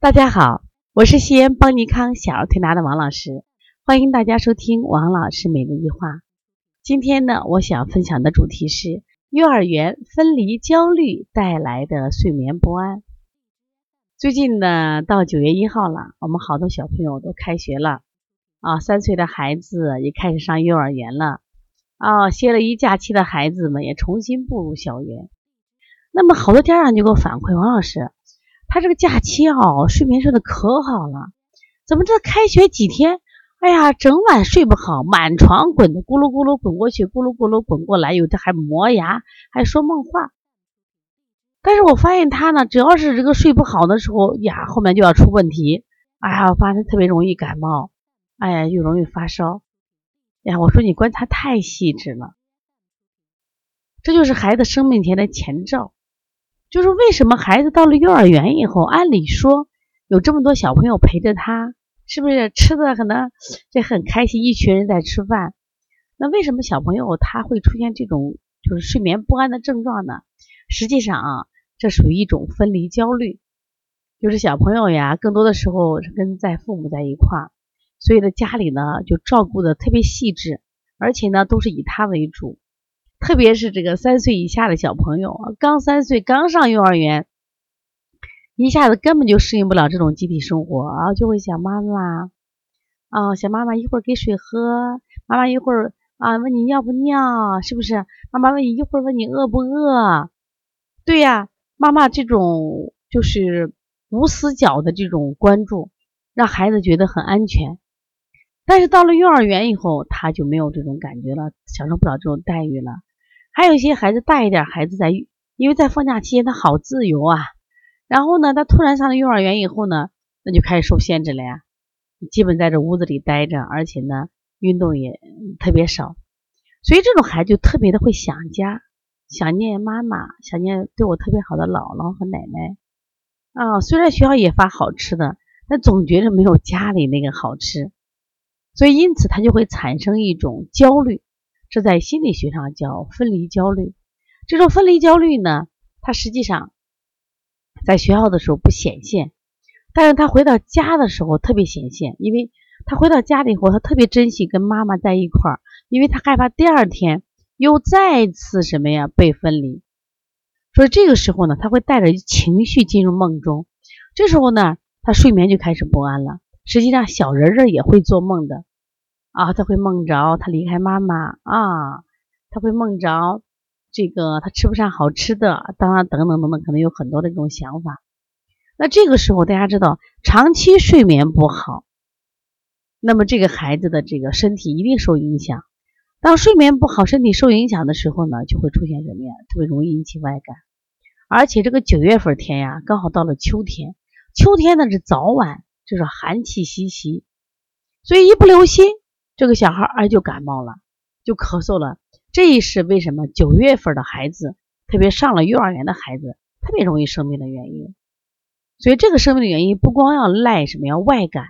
大家好，我是西安邦尼康小儿推拿的王老师，欢迎大家收听王老师每日一话。今天呢，我想分享的主题是幼儿园分离焦虑带来的睡眠不安。最近呢，到九月一号了，我们好多小朋友都开学了啊，三岁的孩子也开始上幼儿园了啊，歇了一假期的孩子们也重新步入校园。那么，好多家长就给我反馈，王老师。他这个假期哦，睡眠睡得可好了，怎么这开学几天，哎呀，整晚睡不好，满床滚的，咕噜咕噜滚过去，咕噜咕噜滚过来，有的还磨牙，还说梦话。但是我发现他呢，只要是这个睡不好的时候呀，后面就要出问题。哎呀，我发现他特别容易感冒，哎呀，又容易发烧。哎呀，我说你观察太细致了，这就是孩子生病前的前兆。就是为什么孩子到了幼儿园以后，按理说有这么多小朋友陪着他，是不是吃的可能这很开心，一群人在吃饭？那为什么小朋友他会出现这种就是睡眠不安的症状呢？实际上啊，这属于一种分离焦虑，就是小朋友呀，更多的时候是跟在父母在一块儿，所以呢家里呢就照顾的特别细致，而且呢都是以他为主。特别是这个三岁以下的小朋友，刚三岁，刚上幼儿园，一下子根本就适应不了这种集体生活啊，就会想妈妈啊，想妈妈一会儿给水喝，妈妈一会儿啊问你尿不尿，是不是？妈妈问你一会儿问你饿不饿？对呀，妈妈这种就是无死角的这种关注，让孩子觉得很安全。但是到了幼儿园以后，他就没有这种感觉了，享受不了这种待遇了。还有一些孩子大一点，孩子在因为在放假期间他好自由啊，然后呢，他突然上了幼儿园以后呢，那就开始受限制了呀，基本在这屋子里待着，而且呢，运动也特别少，所以这种孩子就特别的会想家，想念妈妈，想念对我特别好的姥姥和奶奶啊。虽然学校也发好吃的，但总觉得没有家里那个好吃，所以因此他就会产生一种焦虑。这在心理学上叫分离焦虑。这种分离焦虑呢，它实际上在学校的时候不显现，但是他回到家的时候特别显现，因为他回到家里以后，他特别珍惜跟妈妈在一块儿，因为他害怕第二天又再次什么呀被分离。所以这个时候呢，他会带着情绪进入梦中，这时候呢，他睡眠就开始不安了。实际上，小人儿也会做梦的。啊，他会梦着他离开妈妈啊，他会梦着这个他吃不上好吃的，当然等等等等，可能有很多的这种想法。那这个时候大家知道，长期睡眠不好，那么这个孩子的这个身体一定受影响。当睡眠不好，身体受影响的时候呢，就会出现什么呀？特别容易引起外感。而且这个九月份天呀，刚好到了秋天，秋天呢是早晚就是寒气袭袭，所以一不留心。这个小孩儿就感冒了，就咳嗽了。这是为什么九月份的孩子，特别上了幼儿园的孩子，特别容易生病的原因。所以这个生病的原因不光要赖什么呀外感，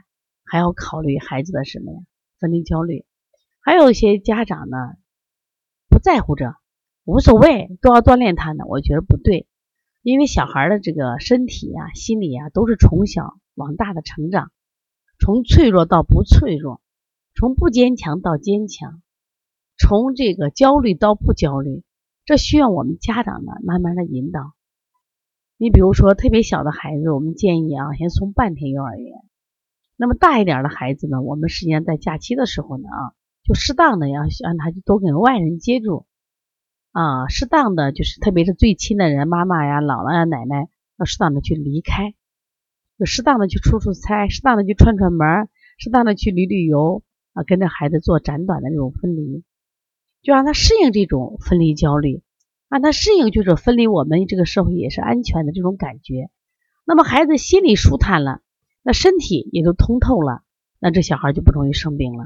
还要考虑孩子的什么呀分离焦虑。还有一些家长呢不在乎这，无所谓，都要锻炼他呢。我觉得不对，因为小孩的这个身体呀、心理呀，都是从小往大的成长，从脆弱到不脆弱。从不坚强到坚强，从这个焦虑到不焦虑，这需要我们家长呢慢慢的引导。你比如说特别小的孩子，我们建议啊先送半天幼儿园。那么大一点的孩子呢，我们实际上在假期的时候呢啊，就适当的要让他多跟外人接触啊，适当的就是特别是最亲的人，妈妈呀、姥姥呀、奶奶，要适当的去离开，就适当的去出出差，适当的去串串门，适当的去旅旅游。啊，跟着孩子做暂短的那种分离，就让他适应这种分离焦虑，让他适应就是分离我们这个社会也是安全的这种感觉。那么孩子心里舒坦了，那身体也都通透了，那这小孩就不容易生病了。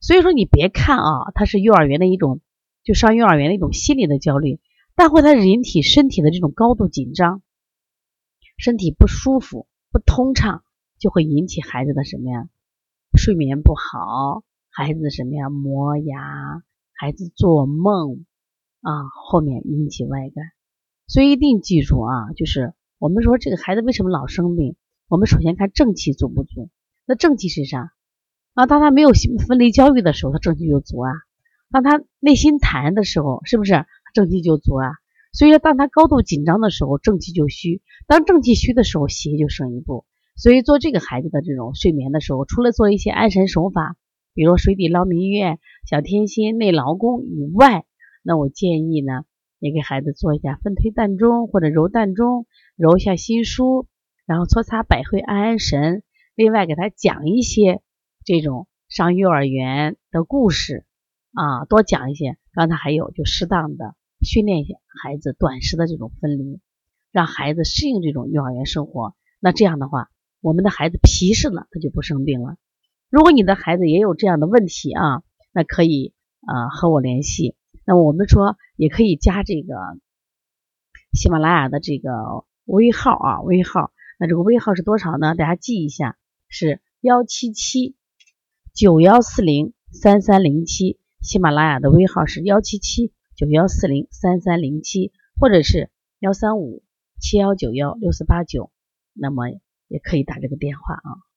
所以说你别看啊，他是幼儿园的一种，就上幼儿园的一种心理的焦虑，但会他人体身体的这种高度紧张，身体不舒服不通畅，就会引起孩子的什么呀？睡眠不好，孩子什么呀？磨牙，孩子做梦啊，后面引起外感，所以一定记住啊，就是我们说这个孩子为什么老生病，我们首先看正气足不足。那正气是啥？啊，当他没有分离焦虑的时候，他正气就足啊。当他内心坦然的时候，是不是正气就足啊？所以说，当他高度紧张的时候，正气就虚；当正气虚的时候，邪就胜一步。所以做这个孩子的这种睡眠的时候，除了做一些安神手法，比如水底捞明月、小天心、内劳宫以外，那我建议呢，也给孩子做一下分推膻中或者揉膻中，揉一下心腧，然后搓擦百会安安神。另外给他讲一些这种上幼儿园的故事啊，多讲一些。刚才还有就适当的。训练一下孩子短时的这种分离，让孩子适应这种幼儿园生活。那这样的话，我们的孩子皮实了，他就不生病了。如果你的孩子也有这样的问题啊，那可以啊和我联系。那我们说也可以加这个喜马拉雅的这个微号啊，微号。那这个微号是多少呢？大家记一下，是幺七七九幺四零三三零七。喜马拉雅的微号是幺七七。九幺四零三三零七，或者是幺三五七幺九幺六四八九，那么也可以打这个电话啊。